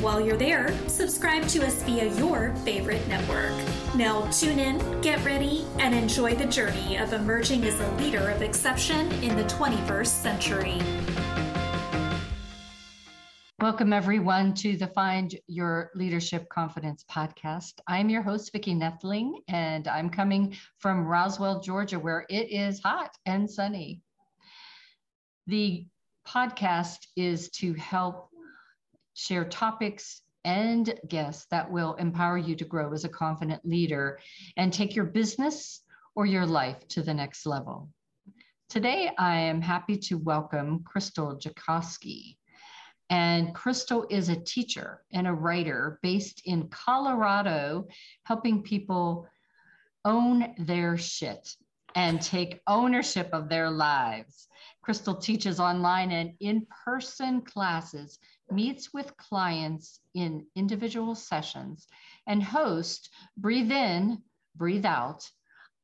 While you're there, subscribe to us via your favorite network. Now, tune in, get ready, and enjoy the journey of emerging as a leader of exception in the 21st century. Welcome, everyone, to the Find Your Leadership Confidence podcast. I'm your host, Vicki Nedling, and I'm coming from Roswell, Georgia, where it is hot and sunny. The podcast is to help share topics and guests that will empower you to grow as a confident leader and take your business or your life to the next level. Today, I am happy to welcome Krystal Jakosky. And Krystal is a teacher and a writer based in Colorado, helping people own their shit and take ownership of their lives. Krystal teaches online and in person classes, meets with clients in individual sessions, and hosts Breathe In, Breathe Out,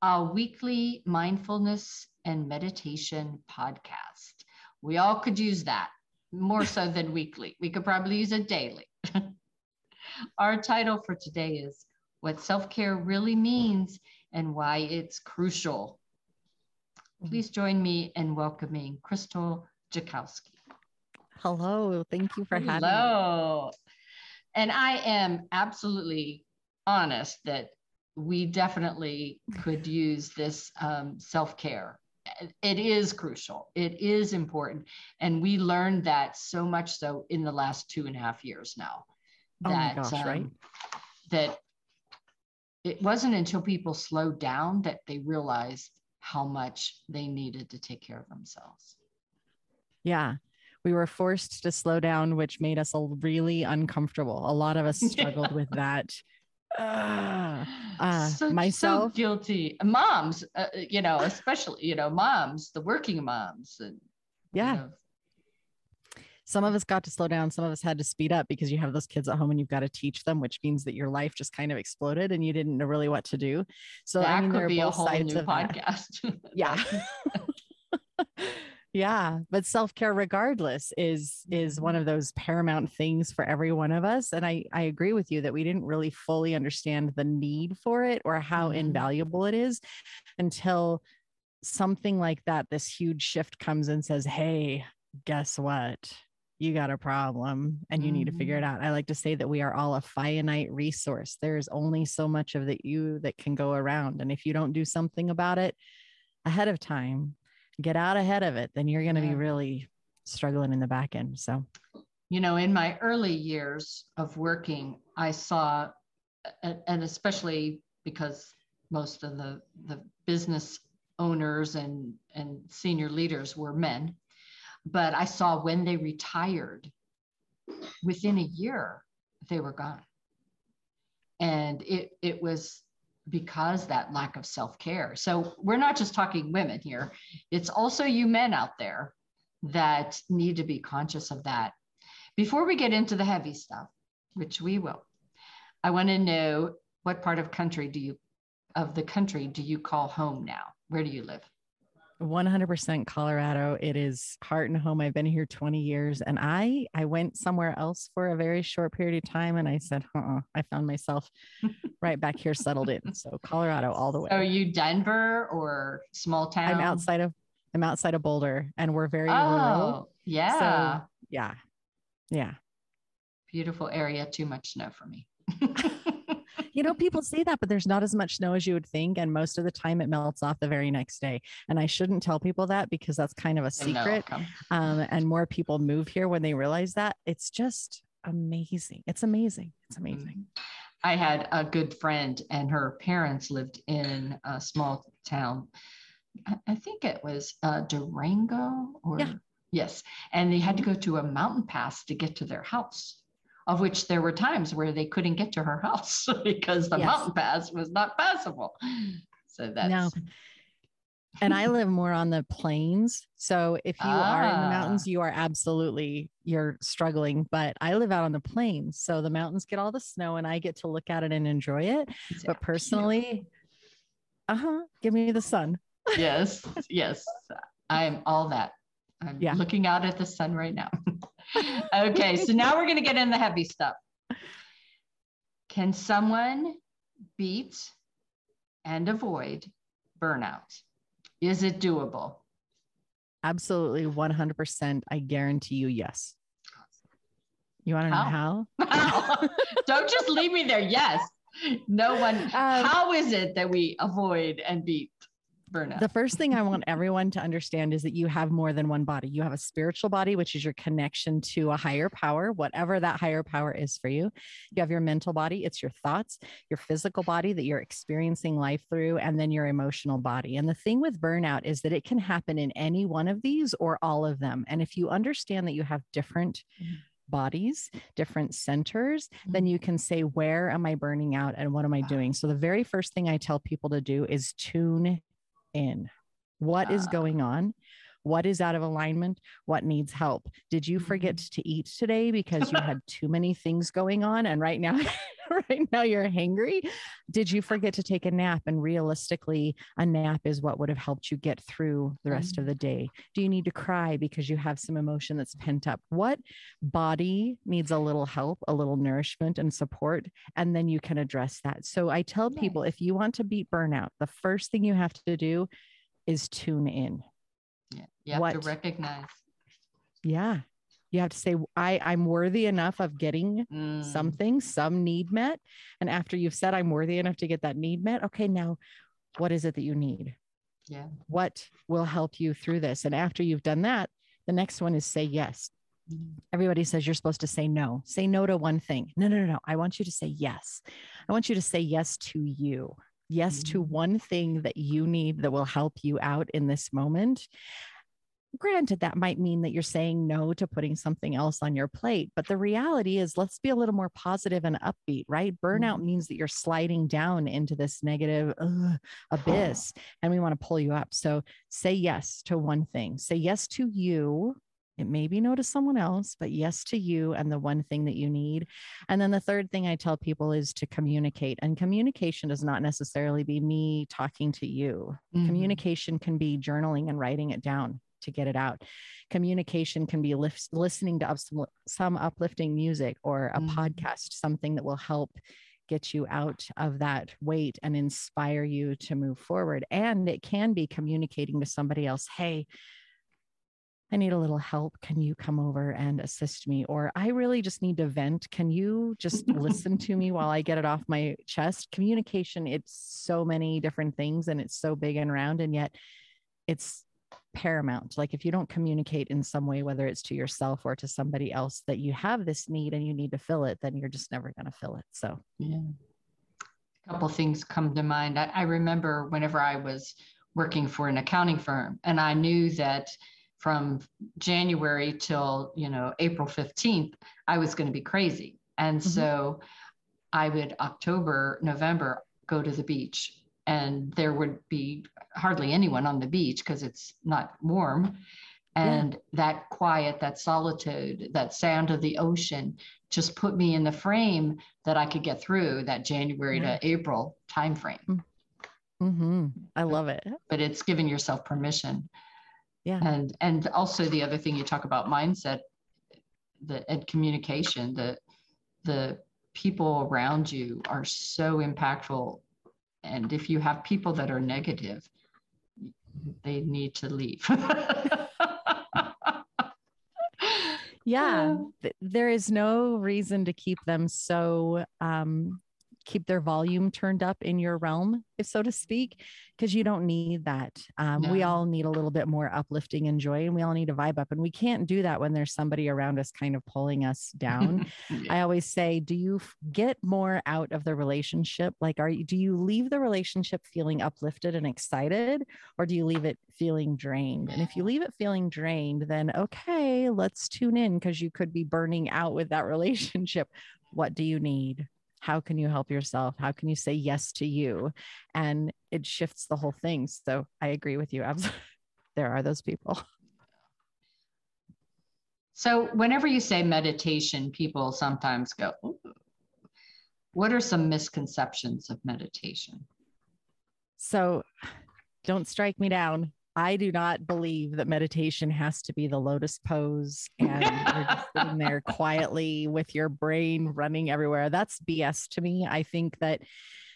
a weekly mindfulness and meditation podcast. We all could use that more so than weekly. We could probably use it daily. Our title for today is What Self Care Really Means and Why It's Crucial. Please mm-hmm. join me in welcoming Krystal Jakosky. Hello, thank you for Hello. having me. Hello. And I am absolutely honest that we definitely could use this um, self care it is crucial. It is important. And we learned that so much so in the last two and a half years now. That, oh gosh, um, right? That it wasn't until people slowed down that they realized how much they needed to take care of themselves. Yeah. We were forced to slow down, which made us really uncomfortable. A lot of us struggled yeah. with that. Uh, uh, so, myself so guilty. Moms uh, you know especially you know moms the working moms and yeah. you know. some of us got to slow down. Some of us had to speed up because you have those kids at home and you've got to teach them which means that your life just kind of exploded and you didn't know really what to do. So that i mean could be a whole new podcast. Yeah yeah but self-care regardless is is one of those paramount things for every one of us and i i agree with you that we didn't really fully understand the need for it or how mm-hmm. invaluable it is until something like that this huge shift comes and says hey guess what you got a problem and you mm-hmm. need to figure it mm-hmm. out. I like to say that we are all a finite resource. There's only so much of that you that can go around. And if you don't do something about it ahead of time, get out ahead of it, then you're going to yeah. be really struggling in the back end. So, you know, in my early years of working, I saw, and especially because most of the, the business owners and, and senior leaders were men, but I saw when they retired, within a year, they were gone. And it, it was because that lack of self-care. So we're not just talking women here. It's also you men out there that need to be conscious of that. Before we get into the heavy stuff, which we will, I want to know what part of country do you of the country do you call home now? Where do you live? 100% Colorado. It is heart and home. I've been here 20 years and I I went somewhere else for a very short period of time and I said, uh-uh. I found myself right back here settled in. So Colorado all the way. So are you Denver or small town? I'm outside of I'm outside of Boulder and we're very oh, rural. Yeah. So, yeah. Yeah. Beautiful area. Too much snow for me. you know, people say that, but there's not as much snow as you would think. And most of the time it melts off the very next day. And I shouldn't tell people that because that's kind of a secret. Um, and more people move here when they realize that. It's just amazing. It's amazing. It's amazing. I had a good friend, and her parents lived in a small town. I think it was uh, Durango or. Yeah. Yes. And they had to go to a mountain pass to get to their house. Of which there were times where they couldn't get to her house because the yes. mountain pass was not passable. So that's no. and I live more on the plains. So if you ah. are in the mountains, ah. you are absolutely you're struggling. But I live out on the plains. So the mountains get all the snow and I get to look at it and enjoy it. Exactly. But personally, uh-huh, give me the sun. yes, yes. I'm all that. I'm yeah. looking out at the sun right now. okay, so now we're going to get in the heavy stuff. Can someone beat and avoid burnout? Is it doable? Absolutely 100%. I guarantee you, yes. You want to know how? How? Don't just leave me there. Yes. No one. Um, how is it that we avoid and beat The first thing I want everyone to understand is that you have more than one body. You have a spiritual body, which is your connection to a higher power, whatever that higher power is for you. You have your mental body, it's your thoughts, your physical body that you're experiencing life through, and then your emotional body. And the thing with burnout is that it can happen in any one of these or all of them. And if you understand that you have different, mm-hmm bodies, different centers, then mm-hmm. you can say, Where am I burning out and what am I doing? So, the very first thing I tell people to do is tune in. What is ah. going on? What is out of alignment? What needs help? Did you forget mm-hmm. to eat today because you had too many things going on and right now right now you're hangry? Did you forget to take a nap and realistically a nap is what would have helped you get through the rest of mm-hmm. the day? Do you need to cry because you have some emotion that's pent up? What body needs a little help, a little nourishment and support and then you can address that. So I tell people if you want to beat burnout, the first thing you have to do is tune in yeah. You have what, to recognize. Yeah. You have to say, I, I'm worthy enough of getting mm. something, some need met. And after you've said I'm worthy enough to get that need met, okay, now what is it that you need? Yeah. What will help you through this? And after you've done that, the next one is say yes. Mm. Everybody says you're supposed to say no. Say no to one thing. No, no, no, no. I want you to say yes. I want you to say yes to you yes to mm-hmm. one thing that you need that will help you out in this moment granted that might mean that you're saying no to putting something else on your plate but the reality is let's be a little more positive and upbeat right burnout mm-hmm. means that you're sliding down into this negative uh, abyss and we want to pull you up so say yes to one thing say yes to you it may be no to someone else, but yes to you and the one thing that you need. And then the third thing I tell people is to communicate. And communication does not necessarily be me talking to you. Mm-hmm. Communication can be journaling and writing it down to get it out. Communication can be lift, listening to some, some uplifting music or a mm-hmm. podcast, something that will help get you out of that weight and inspire you to move forward. And it can be communicating to somebody else, hey, I need a little help. Can you come over and assist me? Or I really just need to vent. Can you just listen to me while I get it off my chest? Communication, it's so many different things and it's so big and round, and yet it's paramount. Like if you don't communicate in some way, whether it's to yourself or to somebody else, that you have this need and you need to fill it, then you're just never going to fill it. So, yeah. A couple things come to mind. I, I remember whenever I was working for an accounting firm and I knew that from January till, you know, April 15th, I was going to be crazy. And mm-hmm. so I would October, November go to the beach and there would be hardly anyone on the beach because it's not warm. And yeah. that quiet, that solitude, that sound of the ocean just put me in the frame that I could get through that January yeah. to April timeframe. Mm. Mm-hmm. I love it. But it's giving yourself permission yeah and and also the other thing you talk about mindset the and communication the the people around you are so impactful and if you have people that are negative they need to leave. Yeah there is no reason to keep them so um keep their volume turned up in your realm, if so to speak, because you don't need that. Um, no. We all need a little bit more uplifting and joy, and we all need a vibe up. And we can't do that when there's somebody around us kind of pulling us down. yeah. I always say, do you get more out of the relationship? Like, are you, do you leave the relationship feeling uplifted and excited, or do you leave it feeling drained? And if you leave it feeling drained, then okay, let's tune in because you could be burning out with that relationship. What do you need? How can you help yourself? How can you say yes to you? And it shifts the whole thing. So i agree with you. Absolutely there are those people. So whenever you say meditation people sometimes go what are some misconceptions of meditation? So don't strike me down I do not believe that meditation has to be the lotus pose and you're just sitting there quietly with your brain running everywhere. That's BS to me. I think that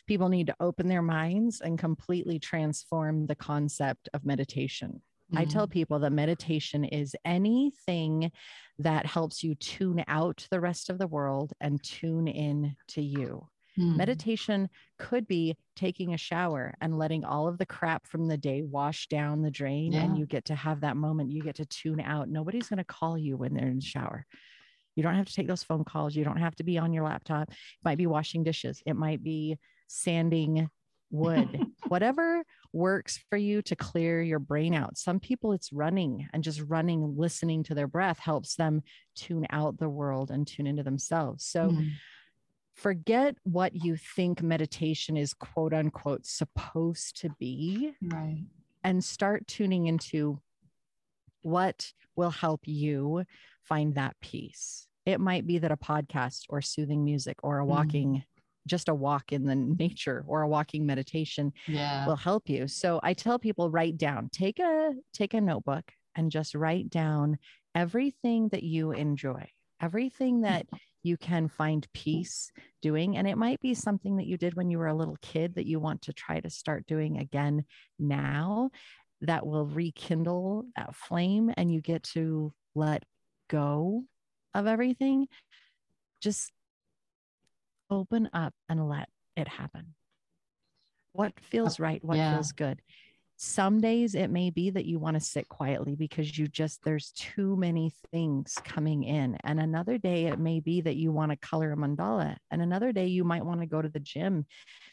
people need to open their minds and completely transform the concept of meditation. Mm-hmm. I tell mm-hmm. people that meditation is anything that helps you tune out the rest of the world and tune in to you. Mm. Meditation could be taking a shower and letting all of the crap from the day wash down the drain, yeah. and you get to have that moment. You get to tune out. Nobody's going to call you when they're in the shower. You don't have to take those phone calls. You don't have to be on your laptop. It might be washing dishes. It might be sanding wood, whatever works for you to clear your brain out. Some people, it's running and just running, listening to their breath helps them tune out the world and tune into themselves. So, mm forget what you think meditation is quote unquote supposed to be right and start tuning into what will help you find that peace it might be that a podcast or soothing music or a mm. walking mm. just a walk in the nature or a walking meditation yeah. will help you so i tell people write down take a take a notebook and just write down everything that you enjoy everything that you can find peace doing. And it might be something that you did when you were a little kid that you want to try to start doing again now that will rekindle that flame and you get to let go of everything. Just open up and let it happen. What feels oh, right? What yeah. feels good? Some days it may be that you want to sit quietly because you just there's too many things coming in and another day it may be that you want to color a mandala and another day you might want to go to the gym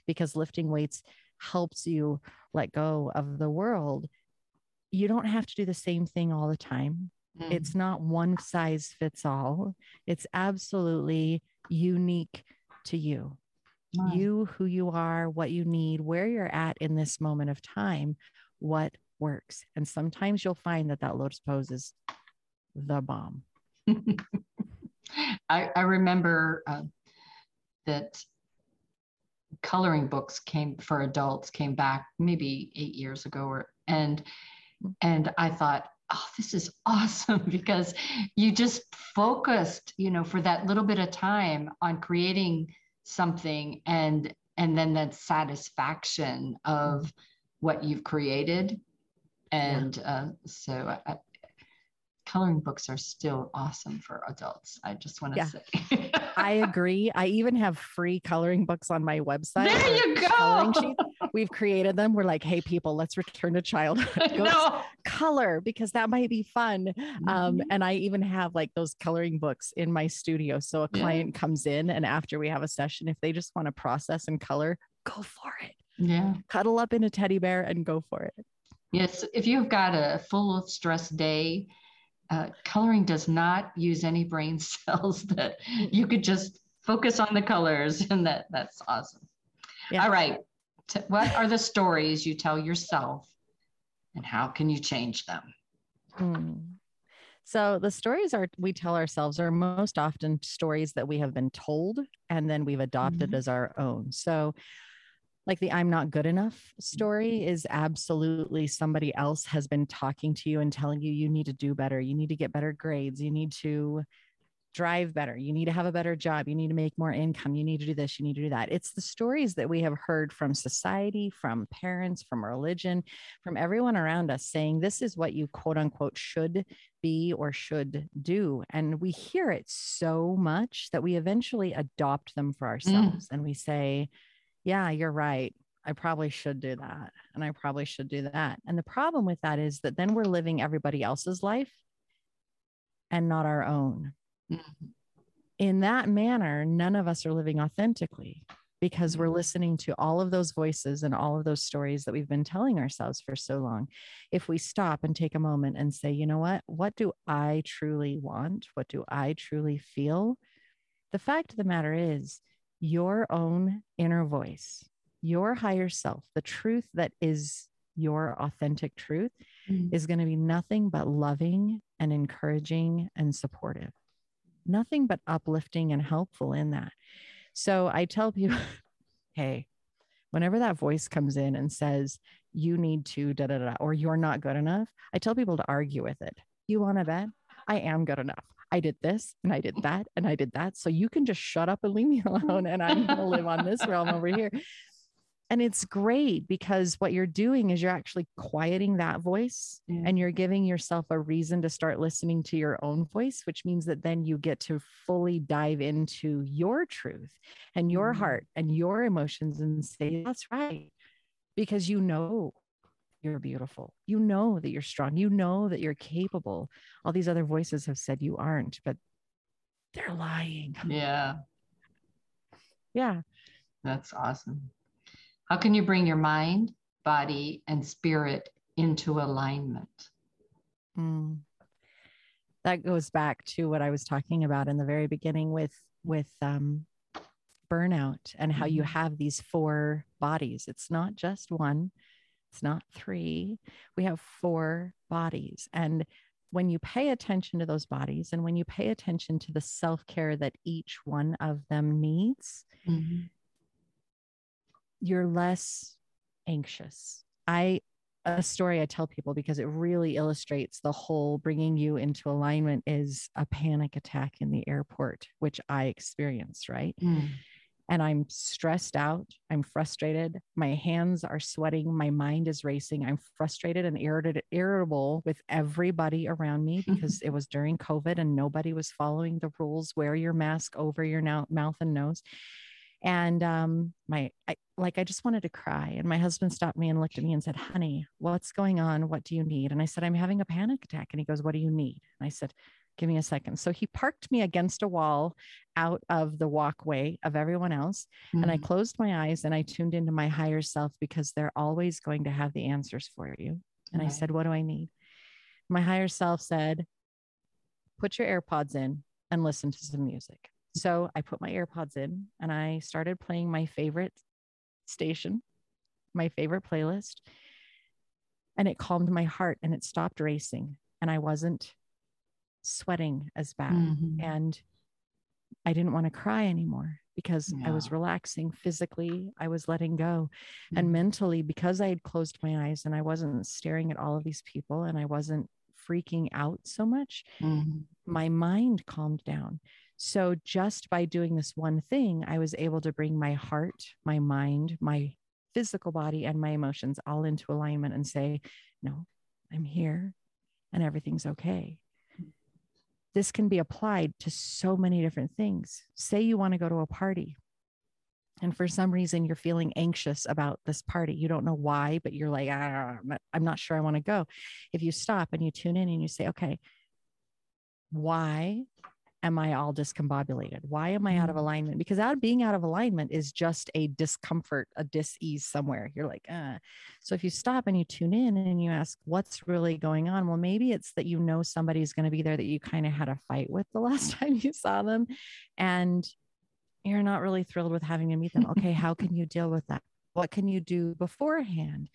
because lifting weights helps you let go of the world. You don't have to do the same thing all the time. Mm. it's not one size fits all. It's absolutely unique to you you, who you are, what you need, where you're at in this moment of time, what works. And sometimes you'll find that that lotus pose is the bomb. I, I, remember uh, that coloring books came for adults came back maybe eight years ago or and mm. and I thought oh this is awesome because you just focused you know for that little bit of time on creating something and and then that satisfaction of mm-hmm. what you've created and yeah. uh, so I, coloring books are still awesome for adults. I just want to yeah. say. I agree. I even have free coloring books on my website. There you go. We've created them. We're like, hey, people, let's return to childhood. no. Color because that might be fun. Um, mm-hmm. Um, and I even have like those coloring books in my studio. So a client yeah. comes in, and after we have a session, if they just want to process and color, go for it. Yeah. Cuddle up in a teddy bear and go for it. Yes. If you've got a full of stress day, uh, coloring does not use any brain cells that you could just focus on the colors and that that's awesome yeah. all right T- what are the stories you tell yourself and how can you change them hmm. so the stories are we tell ourselves are most often stories that we have been told and then we've adopted mm-hmm. as our own so like the I'm not good enough story is absolutely somebody else has been talking to you and telling you you need to do better. You need to get better grades. You need to drive better. You need to have a better job. You need to make more income. You need to do this. You need to do that. It's the stories that we have heard from society, from parents, from religion, from everyone around us saying this is what you quote unquote should be or should do. And we hear it so much that we eventually adopt them for mm. ourselves mm. and we say, yeah, you're right. I probably should do that. And I probably should do that. And the problem with that is that then we're living everybody else's life and not our own. Mm-hmm. In that manner, none of us are living authentically because we're mm-hmm. listening to all of those voices and all of those stories that we've been telling ourselves for so long. If we stop and take a moment and say, you know what? What do I truly want? What do I truly feel? The fact of the matter is, your own inner voice, your higher self, the truth that is your authentic truth, mm. is going to be nothing but loving and encouraging and supportive. Nothing but uplifting and helpful in that. So I tell people, hey, whenever that voice comes in and says, you need to da da da, or you're not good enough, I tell people to argue with it. You want to bet? I am good enough. I did this and I did that and I did that. So you can just shut up and leave me alone and I'm going to live on this realm over here and it's great because what you're doing is you're actually quieting that voice yeah. and you're giving yourself a reason to start listening to your own voice which means that then you get to fully dive into your truth and your mm. heart and your emotions and say that's right because you know you're beautiful. You know that you're strong. You know that you're capable. All these other voices have said you aren't but they're lying. Yeah. Yeah. That's awesome how can you bring your mind, body, and spirit into alignment? Mm. That goes back to what I was talking about in the very beginning with with um, burnout and how you mm-hmm. have these four bodies. It's not just one, it's not three. We have four bodies. And when you pay attention to those bodies and when you pay attention to the self care that each one of them needs, mm-hmm you're less anxious. I a story I tell people because it really illustrates the whole bringing you into alignment is a panic attack in the airport, which I experienced, right? Mm. And I'm stressed out. I'm frustrated. My hands are sweating. My mind is racing. I'm frustrated and irritated, irritable with everybody around me because it was during COVID and nobody was following the rules. Wear your mask over your mouth and nose and um, my I, like i just wanted to cry. And my husband stopped me and looked at me and said honey what's going on? What do you need? And i said i'm having a panic attack. And he goes what do you need? And i said give me a second. So he parked me against a wall out of the walkway of everyone else. Mm-hmm. and i mm. closed my eyes and i tuned into my higher self because they're always going to have the answers for you. And i said what do i need? My higher self said put your airpods in and listen to some music so I put my AirPods in and I started playing my favorite station, my favorite playlist. And it calmed my heart and it stopped racing. And I wasn't sweating as bad. Mm-hmm. And I didn't want to cry anymore because yeah. I was relaxing physically. I was letting go. Mm-hmm. And mentally, because I had closed my eyes and I wasn't staring at all of these people and I wasn't freaking out so much, mm-hmm. my mind calmed down. So just by doing this one thing, I was able to bring my heart, my mind, my physical body, and my emotions all into alignment and say, no, I'm here and everything's okay. This can be applied to so many different things. Say you want to go to a party and for some reason you're feeling anxious about this party you don't know why but you're like ah, i'm not sure i want to go if you stop and you tune in and you say okay why am I all discombobulated? Why am I out of mm. alignment? Because out of being out of alignment is just a discomfort, a dis-ease somewhere. You're like, uh. So if you stop and you tune in and you ask, what's really going on? Well, maybe it's that you know somebody's going to be there that you kind of had a fight with the last time you saw them. And you're not really thrilled with having to meet them. Okay, how can you deal with that? What can you do beforehand?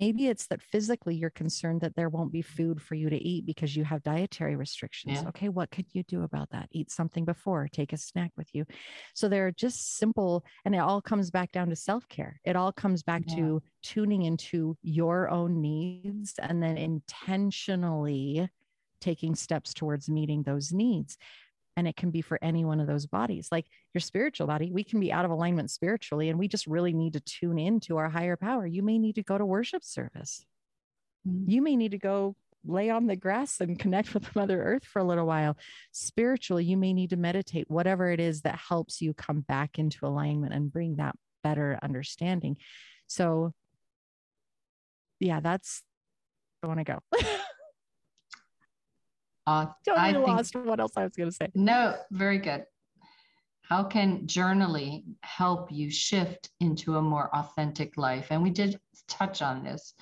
Maybe it's that physically you're concerned that there won't be food for you to eat because you have dietary restrictions. Yeah. Okay, what could you do about that? Eat something before, take a snack with you. So there are just simple, and it all comes back down to self care. It all comes back yeah. to tuning into your own needs and then intentionally taking steps towards meeting those needs. And it can be for any one of those bodies like your spiritual body we can be out of alignment spiritually and we just really need to tune into our higher power. You may need to go to worship service. Mm-hmm. you may need to go lay on the grass and connect with mother earth for a little while. Spiritually you may need to meditate whatever it is that helps you come back into alignment and bring that better understanding. So yeah that's i want to go Uh, totally I lost what else I was going to say. No, very good. How can journaling help you shift into a more authentic life? And we did touch on this.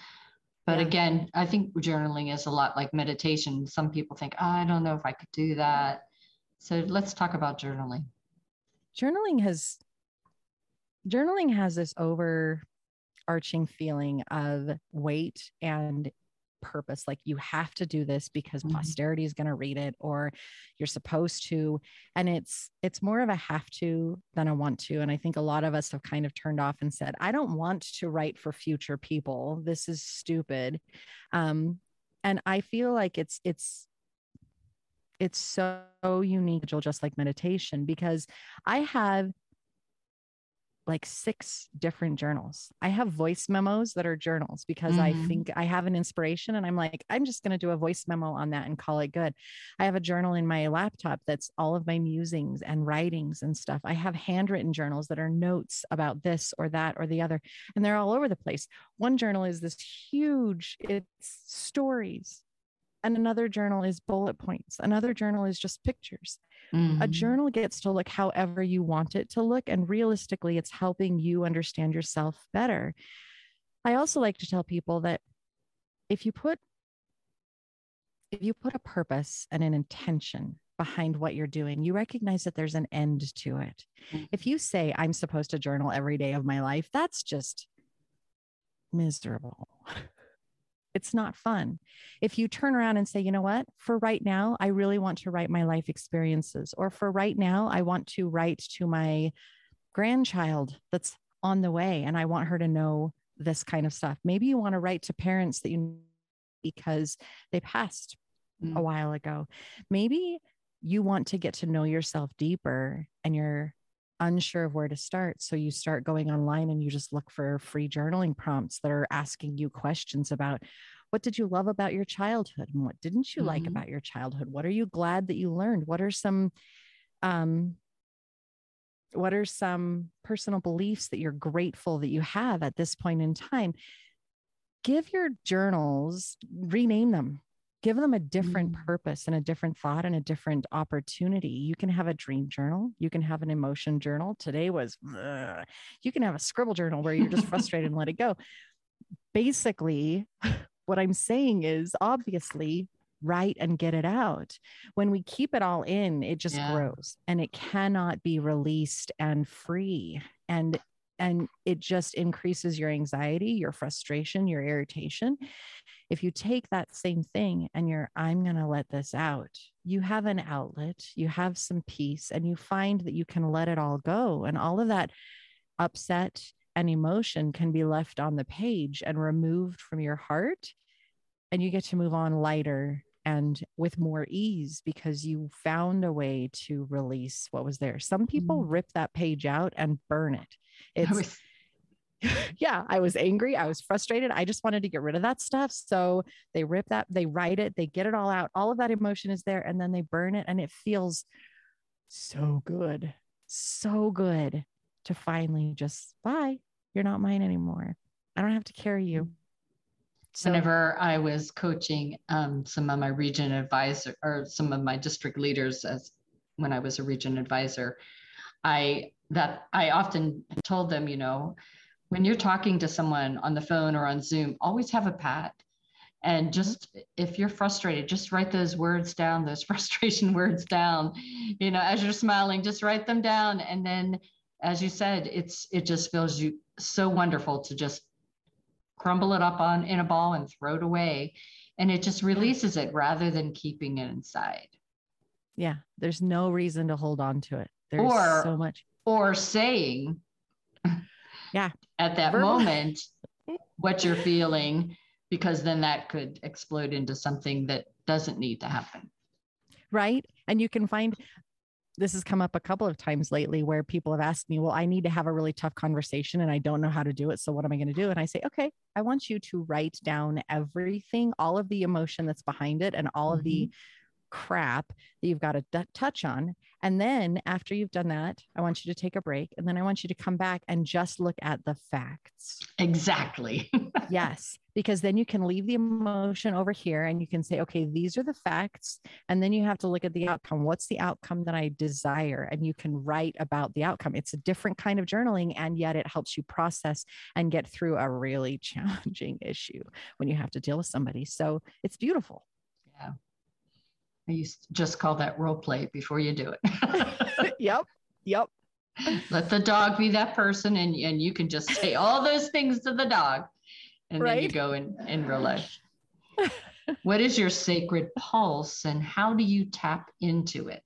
But yeah. again, I think journaling is a lot like meditation. Some people think, oh, I don't know if I could do that. So let's talk about journaling. Journaling has journaling has this overarching feeling of weight and purpose like you have to do this because mm-hmm. posterity is going to read it or you're supposed to. And it's it's more of a have to than a want to. And i think a lot of us have kind of turned off and said i don't want to write for future people. This is stupid. Um and i feel like it's it's it's so unique just like meditation because i have like six different journals. I have voice memos that are journals because mm-hmm. I think I have an inspiration and I'm like, I'm just going to do a voice memo on that and call it good. I have a journal in my laptop that's all of my musings and writings and stuff. I have handwritten journals that are notes about this or that or the other, and they're all over the place. One journal is this huge, it's stories and another journal is bullet points another journal is just pictures mm-hmm. a journal gets to look however you want it to look and realistically it's helping you understand yourself better i also like to tell people that if you put if you put a purpose and an intention behind what you're doing, you recognize that there's an end to it. Mm-hmm. If you say, I'm supposed to journal every day of my life, that's just miserable. It's not fun. If you turn around and say, you know what, for right now, I really want to write my life experiences, or for right now, I want to write to my grandchild that's on the way and I want her to know this kind of stuff. Maybe you want to write to parents that you because they passed mm. a while ago. Maybe you want to get to know yourself deeper and you're unsure of where to start. So you start going online and you just look for free journaling prompts that are asking you questions about what did you love about your childhood and what didn't you mm-hmm. like about your childhood? What are you glad that you learned? What are some um what are some personal beliefs that you're grateful that you have at this point in time? Give your journals, rename them, give them a different mm. purpose and a different thought and a different opportunity. You can have a dream journal, you can have an emotion journal. Today was, ugh. you can have a scribble journal where you're just frustrated and let it go. Basically, what I'm saying is obviously write and get it out. When we keep it all in, it just yeah. grows and it cannot be released and free. And and it just increases your anxiety, your frustration, your irritation. If you take that same thing and you're, I'm going to let this out, you have an outlet, you have some peace, and you find that you can let it all go. And all of that upset and emotion can be left on the page and removed from your heart. And you get to move on lighter and with more ease because you found a way to release what was there. Some people mm. rip that page out and burn it. It's yeah, I was angry. I was frustrated. I just wanted to get rid of that stuff. So they rip that, they write it, they get it all out. All of that emotion is there and then they burn it. And it feels so good, so good to finally just, bye, you're not mine anymore. I don't have to carry you. So, Whenever I was coaching um, some of my region advisor or some of my district leaders as when I was a region advisor, I that I often told them, you know, when you're talking to someone on the phone or on Zoom, always have a pad. And mm-hmm. just if you're frustrated, just write those words down, those frustration words down. You know, as you're smiling, just write them down. And then, as you said, it's it just feels you so wonderful to just crumble it up on in a ball and throw it away. And it just releases it rather than keeping it inside. Yeah, there's no reason to hold on to it. There's or, so much. Or saying, yeah at that Verbal. moment what you're feeling because then that could explode into something that doesn't need to happen right and you can find this has come up a couple of times lately where people have asked me, Well, I need to have a really tough conversation and I don't know how to do it. So, what am I going to do? And I say, Okay, I want you to write down everything, all of the emotion that's behind it, and all mm-hmm. of the mm-hmm crap that you've got to d- touch on. And then after you've done that, I want you to take a break. And then I want you to come back and just look at the facts. Exactly. yes. Because then you can leave the emotion over here and you can say, okay, these are the facts. And then you have to look at the outcome. What's the outcome that I desire? And you can write about the outcome. It's a different kind of journaling, and yet it helps you process and get through a really challenging issue when you have to deal with somebody. So it's beautiful. Yeah. I used to just call that role play before you do it. yep. Yep. Let the dog be that person and, and you can just say all those things to the dog. And right? then you go in, in real life. what is your sacred pulse and how do you tap into it?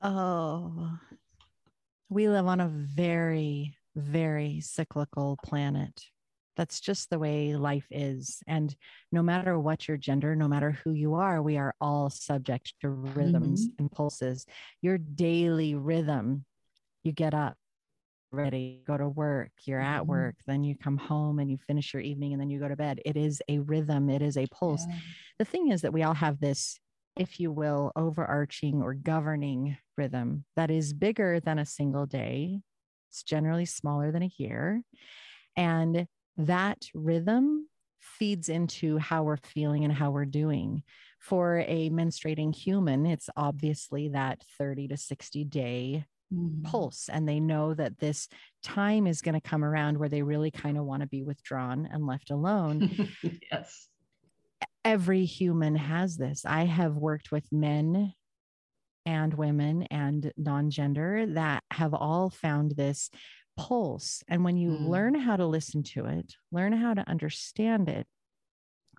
Oh, we live on a very, very cyclical planet that's just the way life is and no matter what your gender no matter who you are we are all subject to rhythms mm-hmm. and pulses your daily rhythm you get up ready go to work you're at mm-hmm. work then you come home and you finish your evening and then you go to bed it is a rhythm it is a pulse yeah. the thing is that we all have this if you will overarching or governing rhythm that is bigger than a single day it's generally smaller than a year and that rhythm feeds into how we're feeling and how we're doing. For a menstruating human, it's obviously that 30 to 60 day mm. pulse. And they know that this time is going to come around where they really kind of want to be withdrawn and left alone. yes. Every human has this. I have worked with men and women and non gender that have all found this pulse. And when you mm. learn how to listen to it, learn how to understand it,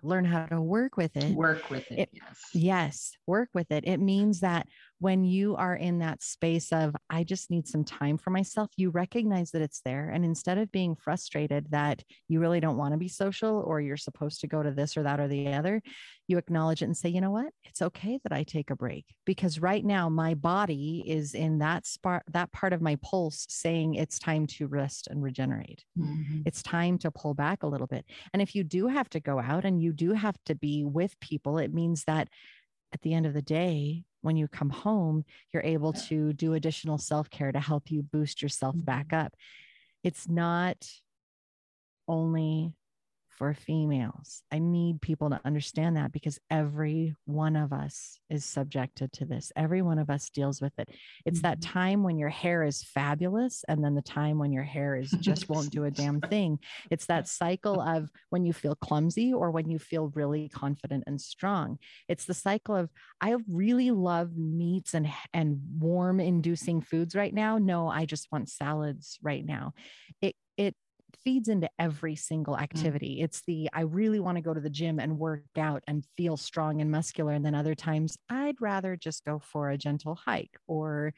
learn how to work with it. Work with it, it, yes. Yes, work with it. It means that when you are in that space of, I just need some time for myself, you recognize that it's there. And instead of being frustrated that you really don't want to be social or you're supposed to go to this or that or the other, you acknowledge it and say, you know what? It's okay that I take a break because right now my body is in that spot, that part of my pulse saying it's time to rest and regenerate. Mm-hmm. It's time to pull back a little bit. And if you do have to go out and you do have to be with people, it means that at the end of the day, when you come home, you're able to do additional self care to help you boost yourself back mm-hmm. up. It's not only for females. I need people to understand that because every one of us is subjected to this. Every one of us deals with it. It's mm-hmm. that time when your hair is fabulous and then the time when your hair is just won't do a damn thing. It's that cycle of when you feel clumsy or when you feel really confident and strong. It's the cycle of I really love meats and and warm inducing foods right now. No, I just want salads right now. It it feeds into every single mm. activity. Mm. It's the I really want to go to the gym and work out and feel strong and muscular. And then other times I'd rather just go for a gentle hike or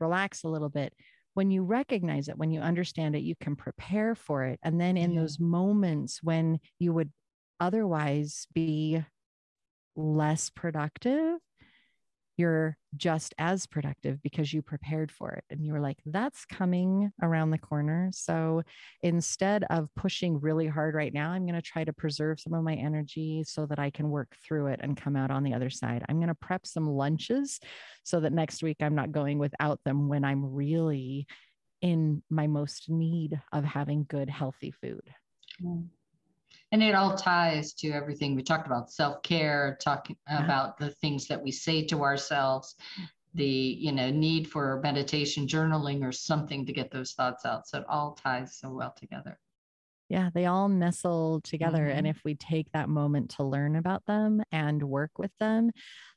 relax a little bit. When you recognize it, when you understand it, you can prepare for it. And then in yeah. those moments when you would otherwise be less productive, you're just as productive because you prepared for it. And you were like that's coming around the corner. So instead of pushing really hard right now i'm going to try to preserve some of my energy so that i can work through it and come out on the other side. I'm going to prep some lunches so that next week i'm not going without them when i'm really in my most need of having good healthy food. Mm and it all ties to everything we talked about self-care talking about the things that we say to ourselves the you know need for meditation journaling or something to get those thoughts out. So it all ties so well together yeah they all nestle together mm-hmm. and if we take that moment to learn about them and work with them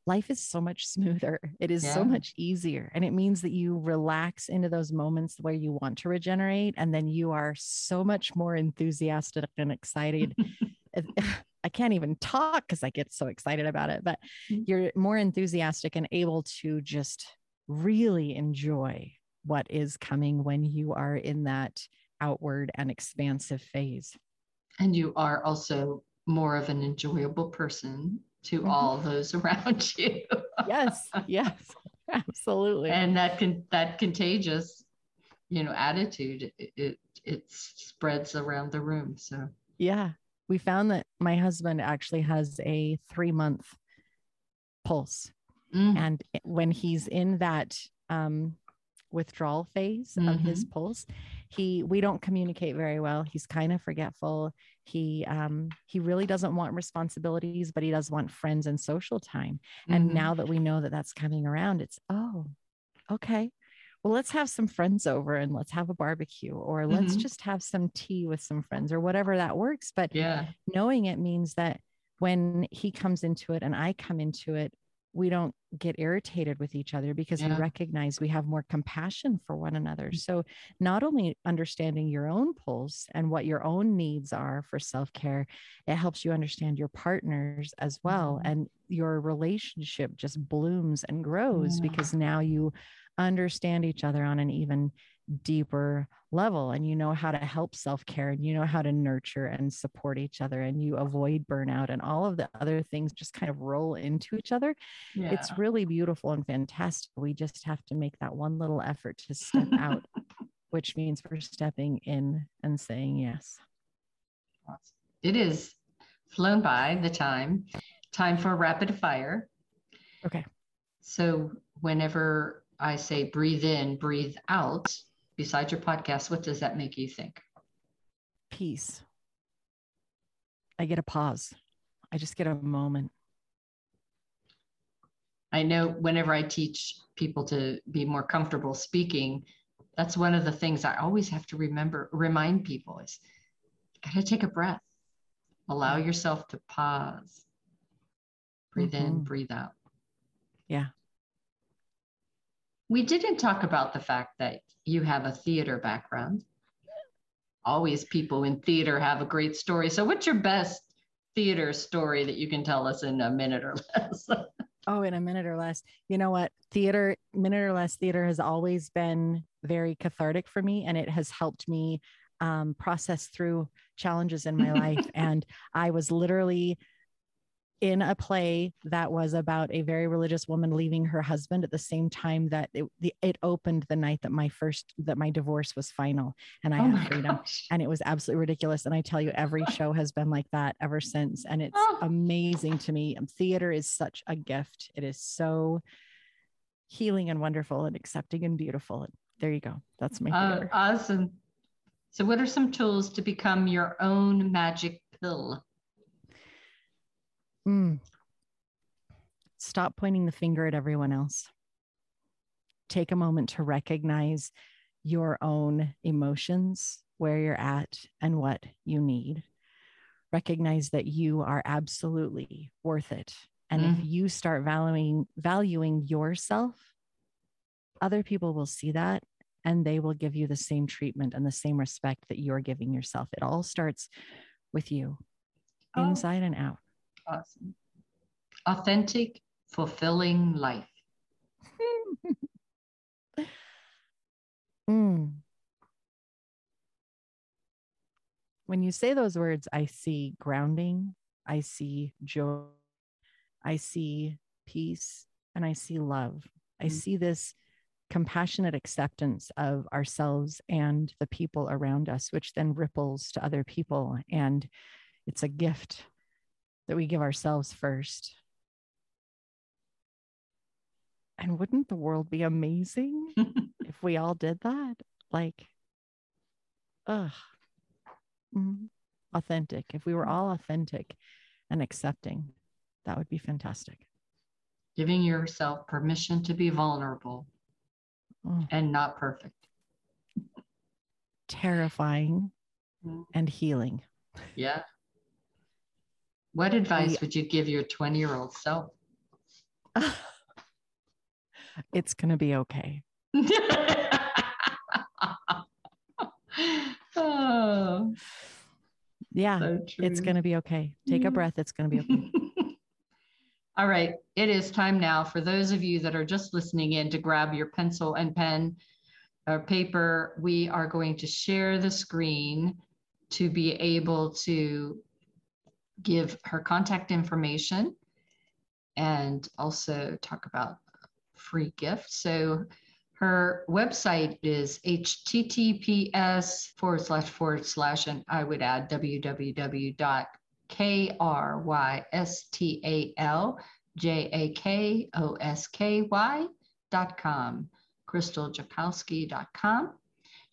life is so much smoother it is yeah. so much easier and it means that you relax into those moments where you want to regenerate and then you are so much more enthusiastic and excited I can't even talk because I get so excited about it, but mm. you're more enthusiastic and able to just really enjoy what is coming when you are in that outward and expansive phase. And you are also more of an enjoyable person to mm-hmm. all those around you. yes, yes. Absolutely. And that can that contagious, you know, attitude it, it it spreads around the room. So yeah, we found that my husband actually has a three month pulse, mm. and when he's in that um, withdrawal phase mm-hmm. of his mm-hmm. pulse he we don't communicate very well. He's kind of forgetful. He um he really doesn't want responsibilities but he does want friends and social time. Mm-hmm. and now that we know that that's coming around it's oh okay. Well let's have some friends over and let's have a barbecue or let's mm-hmm. just have some tea with some friends or whatever that works. But yeah. knowing it means that when he comes into it and I come into it, we don't get irritated with each other because yeah. we recognize we have more compassion for one another. Mm. So, not only understanding your own pulse and what your own needs are for self care, it helps you understand your partners as well. Mm-hmm. And your relationship just blooms and grows yeah. because now you understand each other on an even deeper level and you know how to help self-care and you know how to nurture and support each other and you avoid burnout and all of the other things just kind of roll into each other. Yeah. it's really beautiful and fantastic. We just have to make that one little effort to step out which means we're stepping in and saying yes. It is flown by the time time for rapid fire. Okay. So whenever i say breathe in breathe out besides your podcast, what does that make you think? Peace. I get a pause. I just get a moment. I know whenever I teach people to be more comfortable speaking, that's one of the things I always have to remember, remind people is got to take a breath. Allow yourself to pause. Breathe mm-hmm. in, breathe out. Yeah. We didn't talk about the fact that you have a theater background. Always people in theater have a great story. So, what's your best theater story that you can tell us in a minute or less? oh, in a minute or less. You know what? Theater, minute or less theater has always been very cathartic for me, and it has helped me um, process through challenges in my life. And I was literally in a play that was about a very religious woman leaving her husband at the same time that it, the, it opened the night that my first that my divorce was final. And I oh had freedom. gosh. and it was absolutely ridiculous. And I tell you every show has been like that ever since. And it's oh. amazing to me. Um, theater is such a gift. It is so healing and wonderful and accepting and beautiful. And there you go. That's my uh. Uh, awesome. So what are some tools to become your own magic pill Mm. Stop pointing the finger at everyone else. Take a moment to recognize your own emotions, where you're at, and what you need. Recognize that you are absolutely worth it. And mm. if you start valuing valuing yourself, other people will see that and they will give you the same treatment and the same respect that you're giving yourself. It all starts with you, oh. inside and out. Awesome. Authentic, fulfilling life. mm. When you say those words, I see grounding, I see joy, I see peace, and I see love. I mm. see this compassionate acceptance of ourselves and the people around us, which then ripples to other people. And it's a gift that we give ourselves first. And wouldn't the world be amazing if we all did that? Like, ugh, mm, authentic. If we were all authentic and accepting, that would be fantastic. Giving yourself permission to be vulnerable oh. and not perfect. Terrifying mm. and healing. Yeah. What advice oh, would you give your 20 year old self? it's going to be okay. oh, yeah, so it's going to be okay. Take a breath. It's going to be okay. All right. It is time now for those of you that are just listening in to grab your pencil and pen or paper. We are going to share the screen to be able to give her contact information and also talk about free gift. So her website is https forward slash forward slash, and I would add www.krystaljakosky.com, krystaljakosky.com.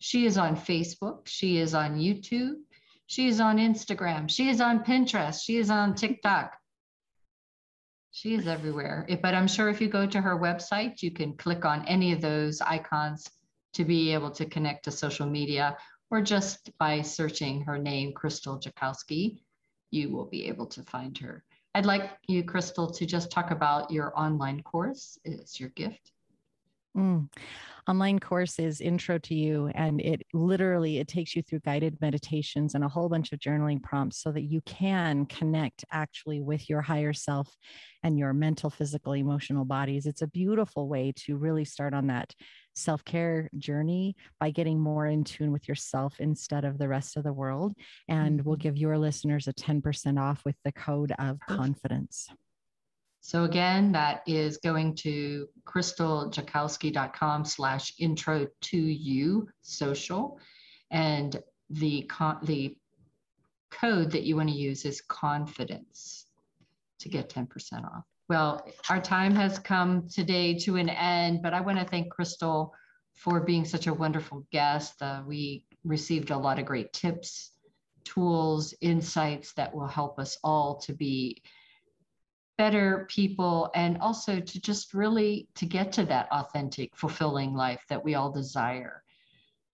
She is on Facebook. She is on YouTube. She is on Instagram. She is on Pinterest. She is on TikTok. She is everywhere. But I'm sure if you go to her website, you can click on any of those icons to be able to connect to social media or just by searching her name, Krystal Jakosky, you will be able to find her. I'd like you, Krystal, to just talk about your online course. It's your gift. Mm. Online course is intro to you, and it literally it takes you through guided meditations and a whole bunch of journaling prompts so that you can connect actually with your higher self and your mental, physical, emotional bodies. It's a beautiful way to really start on that self care journey by getting more in tune with yourself instead of the rest of the world. And we'll mm-hmm. give your listeners a 10% off with the code of confidence. So again, that is going to krystaljakosky.com slash intro to you social. And the, con- the code that you want to use is confidence to get 10% off. Well, our time has come today to an end, but I want to thank Krystal for being such a wonderful guest. Uh, we received a lot of great tips, tools, insights that will help us all to be better people and also to just really to get to that authentic fulfilling life that we all desire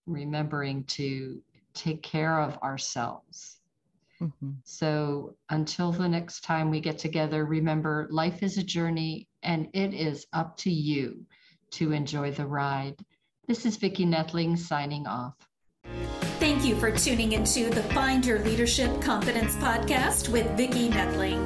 remembering to take care of ourselves. Mm-hmm. so until the next time we get together remember life is a journey and it is up to you to enjoy the ride. This is Vicki Nedling signing off. Thank you for tuning into the Find Your Leadership Confidence podcast with Vicki Nedling,